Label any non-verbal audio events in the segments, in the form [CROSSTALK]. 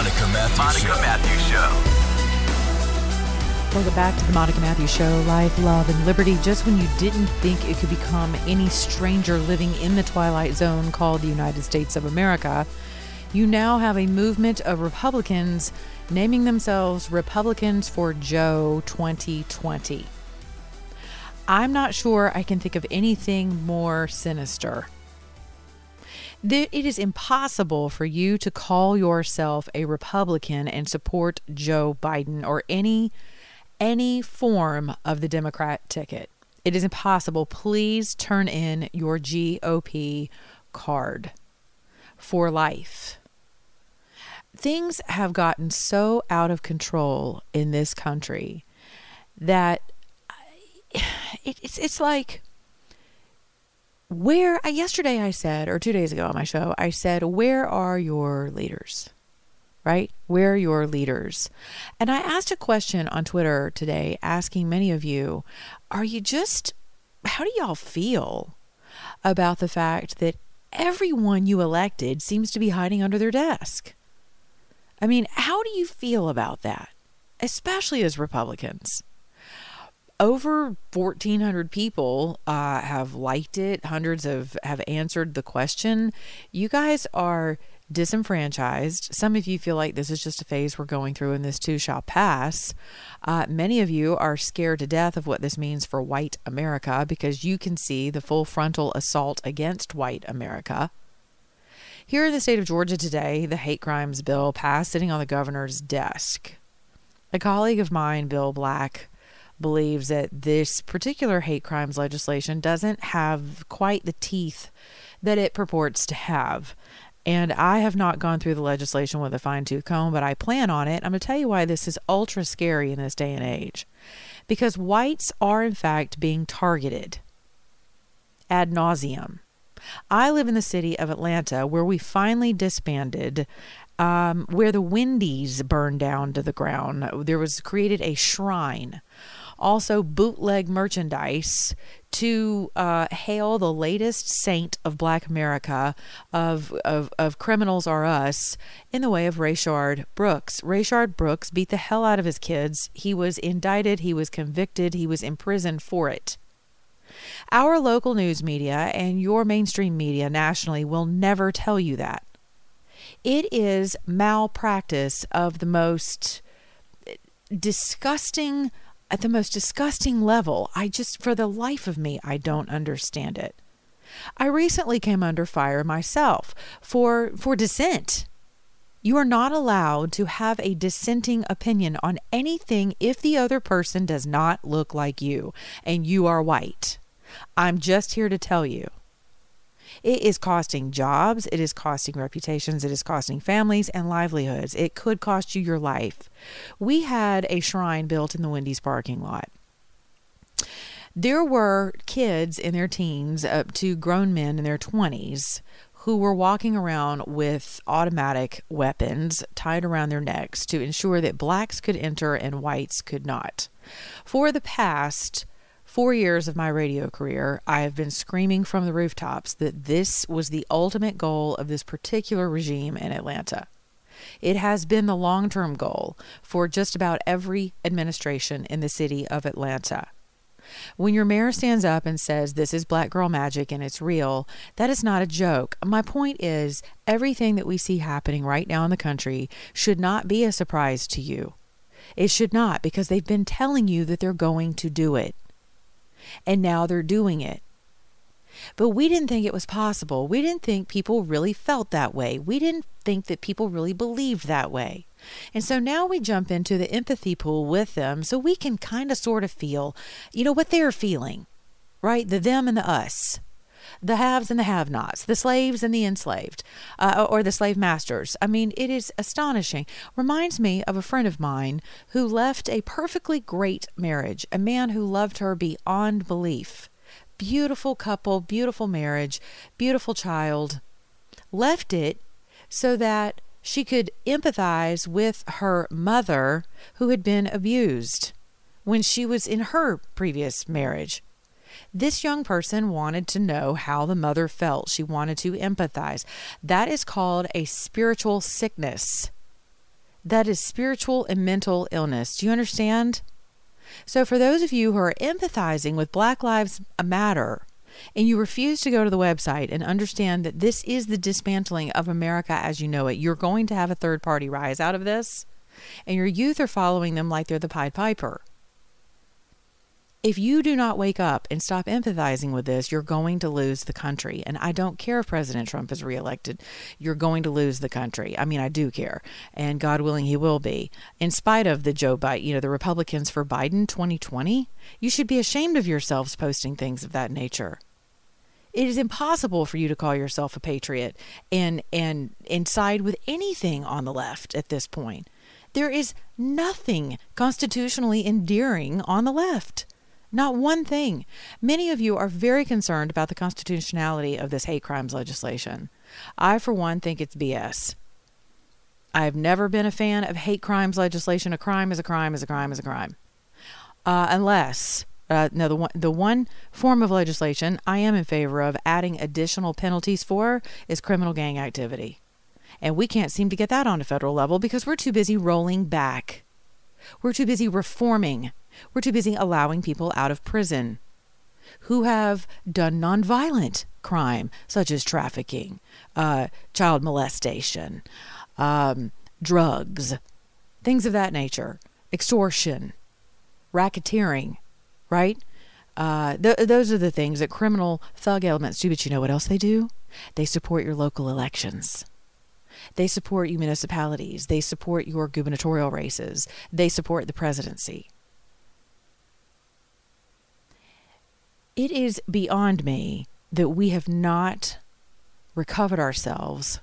Monica Matthews Monica Show. Matthews Show. Welcome back to the Monica Matthews Show, Life, Love, and Liberty. Just when you didn't think it could become any stranger living in the twilight zone called the United States of America, you now have a movement of Republicans naming themselves Republicans for Joe 2020. I'm not sure I can think of anything more sinister. It is impossible for you to call yourself a Republican and support Joe Biden or any any form of the Democrat ticket. It is impossible. Please turn in your GOP card for life. Things have gotten so out of control in this country that [SIGHS] it, it's it's like where I, yesterday I said or 2 days ago on my show I said where are your leaders? Right? Where are your leaders? And I asked a question on Twitter today asking many of you, are you just how do y'all feel about the fact that everyone you elected seems to be hiding under their desk? I mean, how do you feel about that? Especially as Republicans over 1400 people uh, have liked it hundreds of have answered the question. You guys are disenfranchised. Some of you feel like this is just a phase we're going through and this too shall pass. Uh, many of you are scared to death of what this means for white america because you can see the full frontal assault against white america. Here in the state of georgia today the hate crimes bill passed sitting on the governor's desk. A colleague of mine bill black believes that this particular hate crimes legislation doesn't have quite the teeth that it purports to have. And I have not gone through the legislation with a fine tooth comb, but I plan on it. I'm going to tell you why this is ultra scary in this day and age. Because whites are, in fact, being targeted ad nauseum. I live in the city of Atlanta where we finally disbanded um, where the Wendy's burned down to the ground. There was created a shrine also bootleg merchandise to uh, hail the latest saint of Black America, of, of, of criminals are us, in the way of Rayshard Brooks. Rayshard Brooks beat the hell out of his kids. He was indicted, he was convicted, he was imprisoned for it. Our local news media and your mainstream media nationally will never tell you that. It is malpractice of the most disgusting at the most disgusting level. I just, for the life of me, I don't understand it. I recently came under fire myself for for dissent. You are not allowed to have a dissenting opinion on anything if the other person does not look like you and you are white. I'm just here to tell you. It is costing jobs, it is costing reputations, it is costing families and livelihoods. It could cost you your life. We had a shrine built in the Wendy's parking lot. There were kids in their teens up to grown men in their 20s who were walking around with automatic weapons tied around their necks to ensure that blacks could enter and whites could not. For the past four years of my radio career, I have been screaming from the rooftops that this was the ultimate goal of this particular regime in Atlanta. It has been the long term goal for just about every administration in the city of Atlanta. When your mayor stands up and says this is black girl magic and it's real, that is not a joke. My point is, everything that we see happening right now in the country should not be a surprise to you. It should not, because they've been telling you that they're going to do it and now they're doing it. But we didn't think it was possible. We didn't think people really felt that way. We didn't think that people really believed that way. And so now we jump into the empathy pool with them so we can kind of sort of feel, you know, what they're feeling, right? The them and the us. The haves and the have nots, the slaves and the enslaved, uh, or the slave masters. I mean, it is astonishing. Reminds me of a friend of mine who left a perfectly great marriage, a man who loved her beyond belief. Beautiful couple, beautiful marriage, beautiful child. Left it so that she could empathize with her mother who had been abused when she was in her previous marriage. This young person wanted to know how the mother felt. She wanted to empathize. That is called a spiritual sickness. That is spiritual and mental illness. Do you understand? So, for those of you who are empathizing with Black Lives Matter and you refuse to go to the website and understand that this is the dismantling of America as you know it, you're going to have a third party rise out of this, and your youth are following them like they're the Pied Piper. If you do not wake up and stop empathizing with this, you're going to lose the country. And I don't care if President Trump is reelected, you're going to lose the country. I mean, I do care. And God willing, he will be. In spite of the Joe Biden, you know, the Republicans for Biden 2020, you should be ashamed of yourselves posting things of that nature. It is impossible for you to call yourself a patriot and and and side with anything on the left at this point. There is nothing constitutionally endearing on the left. Not one thing. Many of you are very concerned about the constitutionality of this hate crimes legislation. I, for one, think it's BS. I've never been a fan of hate crimes legislation. A crime is a crime is a crime is a crime. Uh, unless, uh, no, the one, the one form of legislation I am in favor of adding additional penalties for is criminal gang activity. And we can't seem to get that on a federal level because we're too busy rolling back. We're too busy reforming we're too busy allowing people out of prison who have done nonviolent crime, such as trafficking, uh, child molestation, um, drugs, things of that nature, extortion, racketeering, right? Uh, th- those are the things that criminal thug elements do. But you know what else they do? They support your local elections. They support you municipalities. They support your gubernatorial races. They support the presidency. It is beyond me that we have not recovered ourselves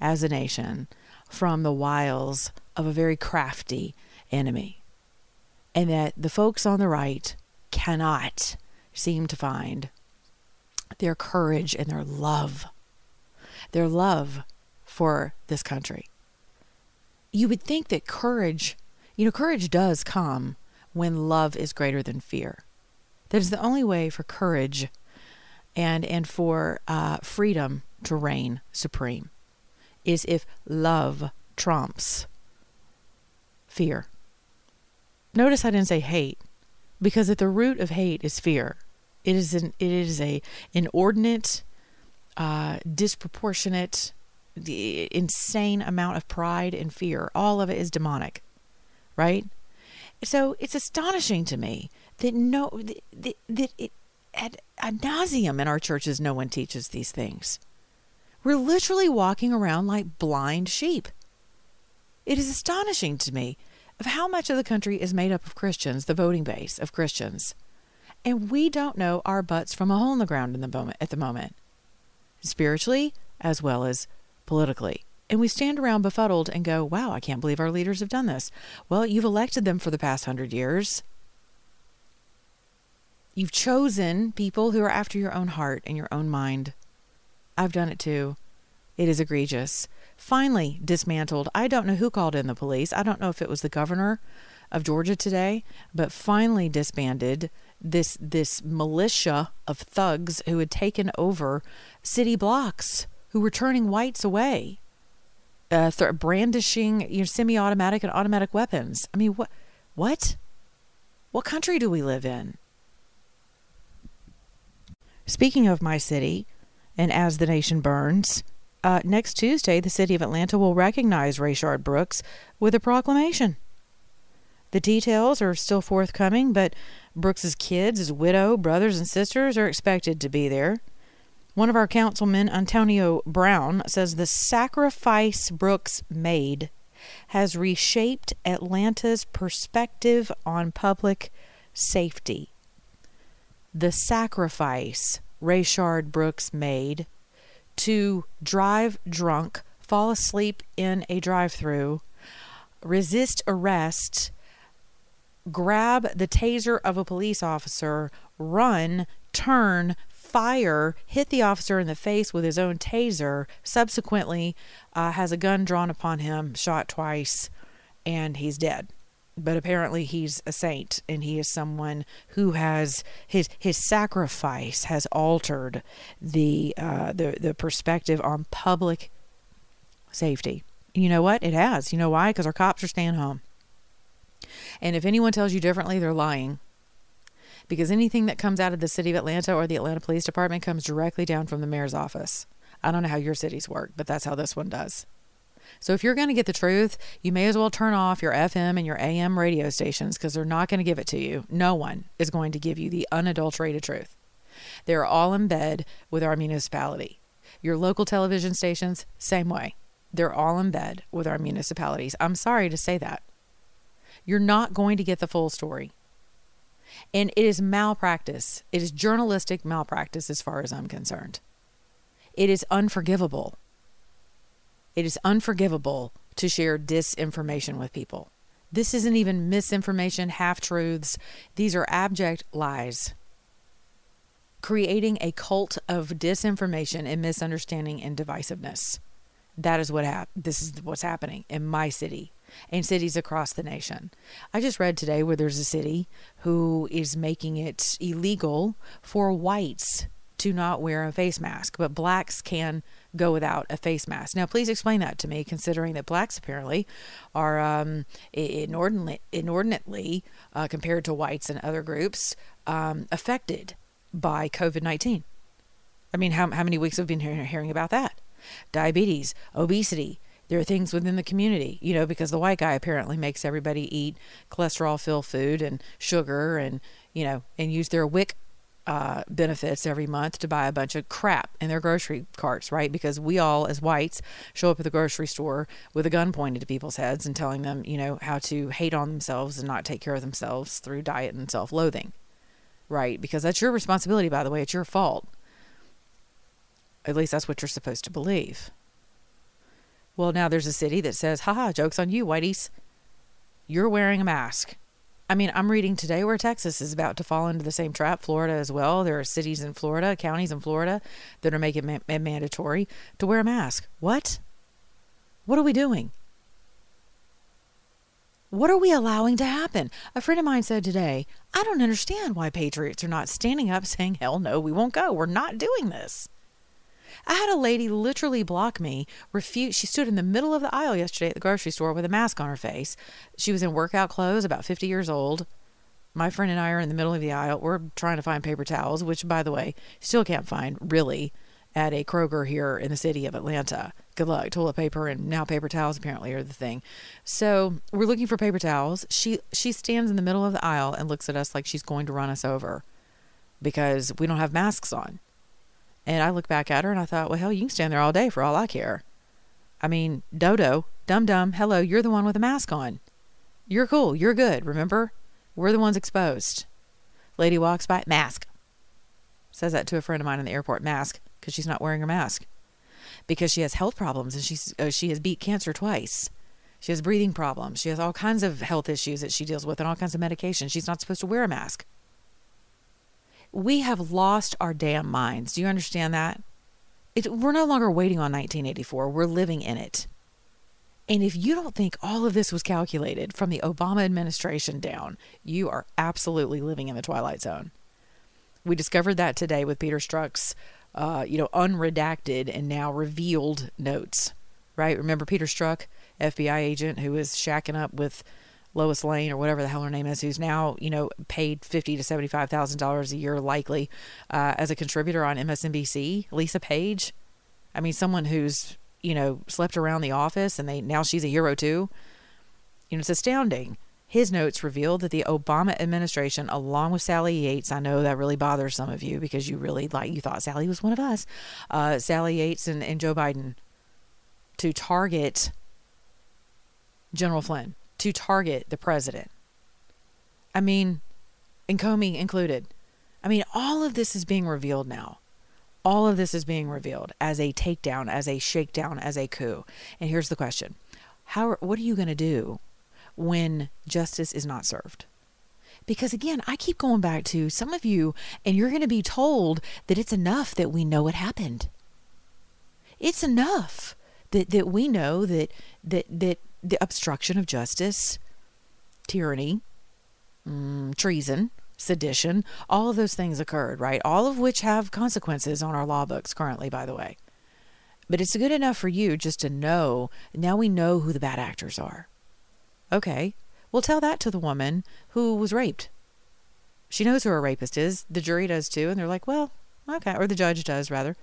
as a nation from the wiles of a very crafty enemy. And that the folks on the right cannot seem to find their courage and their love, their love for this country. You would think that courage, you know, courage does come when love is greater than fear. That is the only way for courage and and for uh, freedom to reign supreme is if love trumps fear. Notice I didn't say hate because at the root of hate is fear. It is an it is a inordinate, uh, disproportionate, insane amount of pride and fear. All of it is demonic, right? So it's astonishing to me that no that, that it, at ad nauseum in our churches no one teaches these things. We're literally walking around like blind sheep. It is astonishing to me of how much of the country is made up of Christians, the voting base of Christians, and we don't know our butts from a hole in the ground in the moment at the moment, spiritually as well as politically. And we stand around befuddled and go, "Wow, I can't believe our leaders have done this." Well, you've elected them for the past hundred years. You've chosen people who are after your own heart and your own mind. I've done it too. It is egregious. Finally dismantled. I don't know who called in the police. I don't know if it was the governor of Georgia today, but finally disbanded this this militia of thugs who had taken over city blocks, who were turning whites away, uh, th- brandishing you know, semi-automatic and automatic weapons. I mean, what, what, what country do we live in? Speaking of my city, and as the nation burns, uh, next Tuesday, the city of Atlanta will recognize Rayshard Brooks with a proclamation. The details are still forthcoming, but Brooks's kids, his widow, brothers, and sisters are expected to be there. One of our councilmen, Antonio Brown, says the sacrifice Brooks made has reshaped Atlanta's perspective on public safety the sacrifice Rayshard Brooks made to drive drunk, fall asleep in a drive through, resist arrest, grab the taser of a police officer, run, turn, fire, hit the officer in the face with his own taser, subsequently uh, has a gun drawn upon him, shot twice, and he's dead but apparently he's a saint and he is someone who has his his sacrifice has altered the uh, the the perspective on public safety You know what? It has. You know why? Because our cops are staying home. And if anyone tells you differently, they're lying. Because anything that comes out of the city of Atlanta or the Atlanta Police Department comes directly down from the mayor's office. I don't know how your cities work, but that's how this one does. So if you're going to get the truth, you may as well turn off your FM and your AM radio stations because they're not going to give it to you. No one is going to give you the unadulterated truth. They're all in bed with our municipality. Your local television stations, same way. They're all in bed with our municipalities. I'm sorry to say that. You're not going to get the full story. And it is malpractice. It is journalistic malpractice as far as I'm concerned. It is unforgivable. It is unforgivable to share disinformation with people. This isn't even misinformation, half truths. These are abject lies. Creating a cult of disinformation and misunderstanding and divisiveness. That is what hap- this is what's happening in my city and cities across the nation. I just read today where there's a city who is making it illegal for whites to not wear a face mask, but blacks can go without a face mask. Now, please explain that to me, considering that blacks apparently are um, inordinately, inordinately uh, compared to whites and other groups um, affected by COVID 19. I mean, how, how many weeks have we been hearing about that? Diabetes, obesity, there are things within the community, you know, because the white guy apparently makes everybody eat cholesterol filled food and sugar and, you know, and use their WIC uh, benefits every month to buy a bunch of crap in their grocery carts, right? Because we all, as whites, show up at the grocery store with a gun pointed to people's heads and telling them, you know, how to hate on themselves and not take care of themselves through diet and self loathing, right? Because that's your responsibility, by the way. It's your fault. At least that's what you're supposed to believe. Well, now there's a city that says, haha, joke's on you, whiteys. You're wearing a mask. I mean, I'm reading today where Texas is about to fall into the same trap, Florida as well. There are cities in Florida, counties in Florida that are making it ma- mandatory to wear a mask. What? What are we doing? What are we allowing to happen? A friend of mine said today, I don't understand why patriots are not standing up saying, hell no, we won't go. We're not doing this. I had a lady literally block me, refuse. She stood in the middle of the aisle yesterday at the grocery store with a mask on her face. She was in workout clothes, about 50 years old. My friend and I are in the middle of the aisle. We're trying to find paper towels, which, by the way, still can't find really at a Kroger here in the city of Atlanta. Good luck. Toilet paper and now paper towels apparently are the thing. So we're looking for paper towels. She she stands in the middle of the aisle and looks at us like she's going to run us over because we don't have masks on. And I looked back at her and I thought, well, hell, you can stand there all day for all I care. I mean, Dodo, dum dum, hello, you're the one with a mask on. You're cool. You're good. Remember? We're the ones exposed. Lady walks by, mask. Says that to a friend of mine in the airport, mask, because she's not wearing her mask. Because she has health problems and she's, uh, she has beat cancer twice. She has breathing problems. She has all kinds of health issues that she deals with and all kinds of medication. She's not supposed to wear a mask we have lost our damn minds. Do you understand that? It, we're no longer waiting on 1984, we're living in it. And if you don't think all of this was calculated from the Obama administration down, you are absolutely living in the twilight zone. We discovered that today with Peter Strzok's, uh, you know, unredacted and now revealed notes. Right? Remember Peter Strzok, FBI agent who was shacking up with Lois Lane or whatever the hell her name is, who's now you know paid fifty to seventy five thousand dollars a year likely uh, as a contributor on MSNBC. Lisa Page, I mean, someone who's you know slept around the office and they now she's a hero too. You know, it's astounding. His notes revealed that the Obama administration, along with Sally Yates, I know that really bothers some of you because you really like you thought Sally was one of us, uh, Sally Yates and, and Joe Biden, to target General Flynn to target the president. I mean, and Comey included. I mean, all of this is being revealed now. All of this is being revealed as a takedown, as a shakedown, as a coup. And here's the question How, what are you going to do when justice is not served? Because again, I keep going back to some of you, and you're going to be told that it's enough that we know what happened. It's enough that, that we know that, that, that the obstruction of justice, tyranny, mm, treason, sedition, all of those things occurred, right? All of which have consequences on our law books currently, by the way. But it's good enough for you just to know. Now we know who the bad actors are. Okay, well, tell that to the woman who was raped. She knows who her rapist is. The jury does too. And they're like, well, okay. Or the judge does, rather.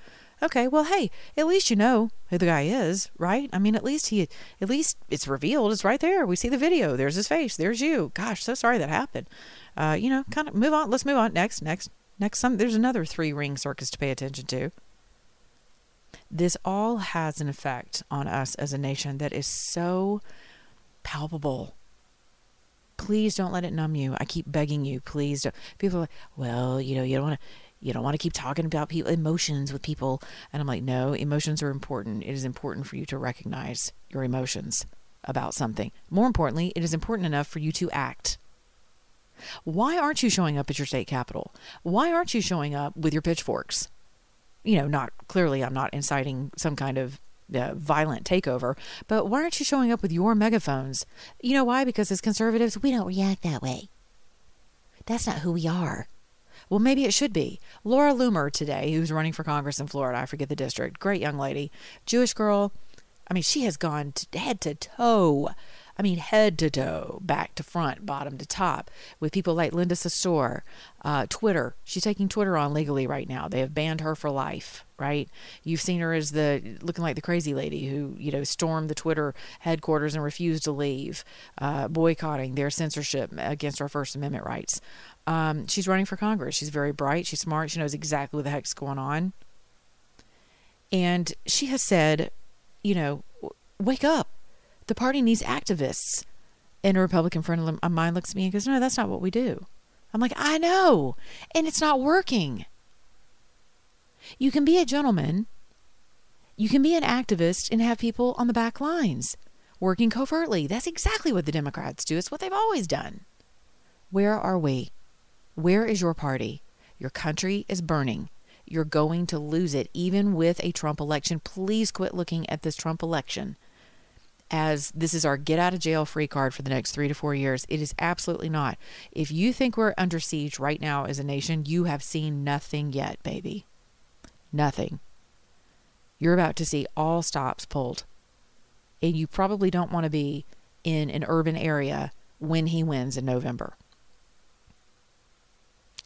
Okay, well, hey, at least you know who the guy is, right? I mean, at least he, at least it's revealed. It's right there. We see the video. There's his face. There's you. Gosh, so sorry that happened. Uh, you know, kind of move on. Let's move on. Next, next, next. Some there's another three ring circus to pay attention to. This all has an effect on us as a nation that is so palpable please don't let it numb you. I keep begging you, please. Don't. People are like, well, you know, you don't want to. You don't want to keep talking about people emotions with people, and I'm like, no, emotions are important. It is important for you to recognize your emotions about something. More importantly, it is important enough for you to act. Why aren't you showing up at your state capitol? Why aren't you showing up with your pitchforks? You know, not clearly, I'm not inciting some kind of uh, violent takeover. But why aren't you showing up with your megaphones? You know why? Because as conservatives, we don't react that way. That's not who we are. Well, maybe it should be. Laura Loomer today, who's running for Congress in Florida, I forget the district, great young lady, Jewish girl. I mean, she has gone to head to toe I mean, head to toe, back to front, bottom to top, with people like Linda Sarsour, uh, Twitter. She's taking Twitter on legally right now. They have banned her for life, right? You've seen her as the looking like the crazy lady who, you know, stormed the Twitter headquarters and refused to leave, uh, boycotting their censorship against our First Amendment rights. Um, she's running for Congress. She's very bright. She's smart. She knows exactly what the heck's going on. And she has said, you know, wake up the party needs activists. And a Republican friend of mine looks at me and goes, No, that's not what we do. I'm like, I know. And it's not working. You can be a gentleman, you can be an activist and have people on the back lines working covertly. That's exactly what the Democrats do. It's what they've always done. Where are we? Where is your party? Your country is burning. You're going to lose it, even with a Trump election. Please quit looking at this Trump election as this is our get out of jail free card for the next three to four years. It is absolutely not. If you think we're under siege right now as a nation, you have seen nothing yet, baby. Nothing. You're about to see all stops pulled. And you probably don't want to be in an urban area when he wins in November.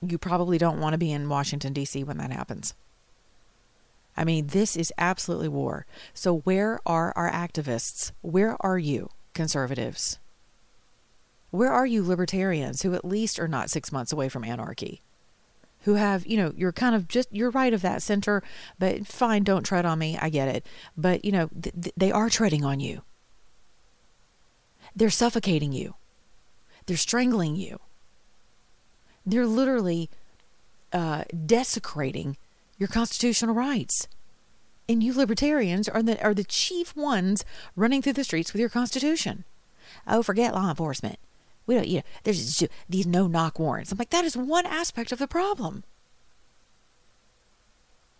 You probably don't want to be in Washington, D.C. when that happens. I mean, this is absolutely war. So, where are our activists? Where are you, conservatives? Where are you, libertarians, who at least are not six months away from anarchy? Who have, you know, you're kind of just, you're right of that center, but fine, don't tread on me. I get it. But, you know, th- th- they are treading on you. They're suffocating you. They're strangling you. They're literally uh, desecrating your constitutional rights. And you libertarians are the are the chief ones running through the streets with your constitution. Oh, forget law enforcement. We don't, you know, there's these no knock warrants. I'm like, that is one aspect of the problem.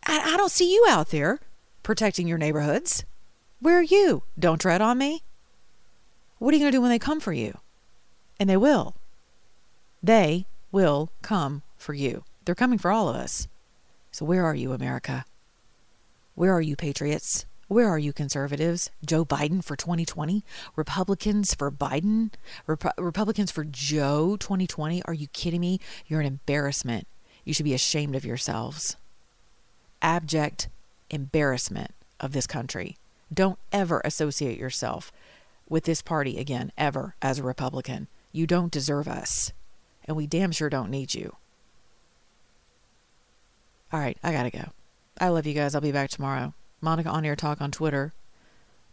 I, I don't see you out there protecting your neighborhoods. Where are you? Don't tread on me. What are you going to do when they come for you? And they will. They will come for you. They're coming for all of us. So, where are you, America? Where are you, patriots? Where are you, conservatives? Joe Biden for 2020? Republicans for Biden? Rep- Republicans for Joe 2020? Are you kidding me? You're an embarrassment. You should be ashamed of yourselves. Abject embarrassment of this country. Don't ever associate yourself with this party again, ever, as a Republican. You don't deserve us. And we damn sure don't need you. All right, I gotta go. I love you guys. I'll be back tomorrow. Monica On Air Talk on Twitter.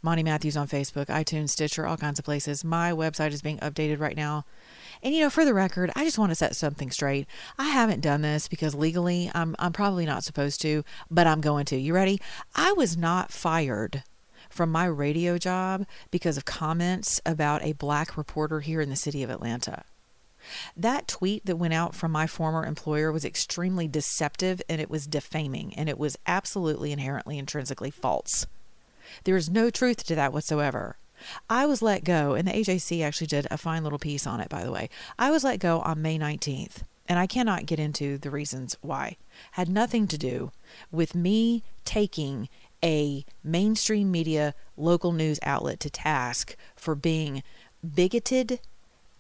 Monty Matthews on Facebook, iTunes, Stitcher, all kinds of places. My website is being updated right now. And you know, for the record, I just want to set something straight. I haven't done this because legally I'm I'm probably not supposed to, but I'm going to. You ready? I was not fired from my radio job because of comments about a black reporter here in the city of Atlanta. That tweet that went out from my former employer was extremely deceptive and it was defaming and it was absolutely inherently intrinsically false. There is no truth to that whatsoever. I was let go, and the AJC actually did a fine little piece on it, by the way. I was let go on May 19th, and I cannot get into the reasons why. Had nothing to do with me taking a mainstream media local news outlet to task for being bigoted,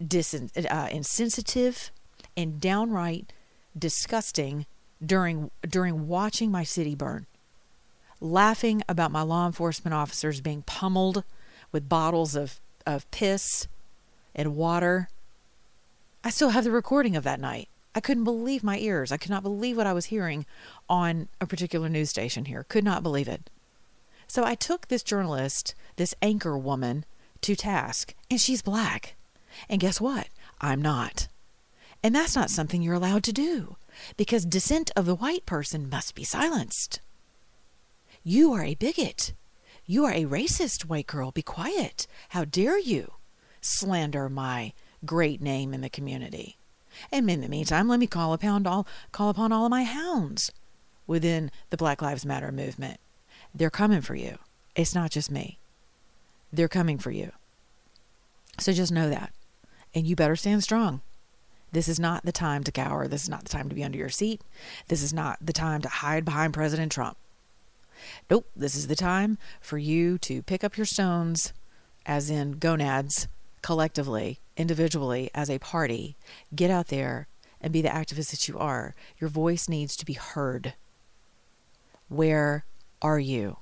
dis- uh, insensitive, and downright disgusting during during watching my city burn. Laughing about my law enforcement officers being pummeled with bottles of, of piss and water. I still have the recording of that night. I couldn't believe my ears. I could not believe what I was hearing on a particular news station here. Could not believe it. So I took this journalist, this anchor woman, to task, and she's black. And guess what? I'm not. And that's not something you're allowed to do because dissent of the white person must be silenced. You are a bigot. You are a racist, white girl. Be quiet. How dare you slander my great name in the community? And in the meantime, let me call upon all call upon all of my hounds within the Black Lives Matter movement. They're coming for you. It's not just me. They're coming for you. So just know that. And you better stand strong. This is not the time to cower. This is not the time to be under your seat. This is not the time to hide behind President Trump. Nope, this is the time for you to pick up your stones, as in gonads, collectively, individually, as a party. Get out there and be the activist that you are. Your voice needs to be heard. Where are you?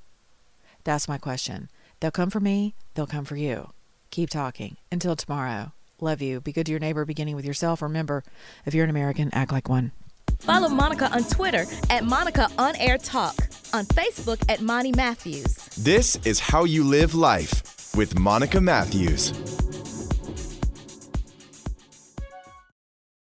That's my question. They'll come for me, they'll come for you. Keep talking. Until tomorrow. Love you. Be good to your neighbor, beginning with yourself. Remember, if you're an American, act like one. Follow Monica on Twitter at Monica On Air Talk, on Facebook at Monty Matthews. This is How You Live Life with Monica Matthews.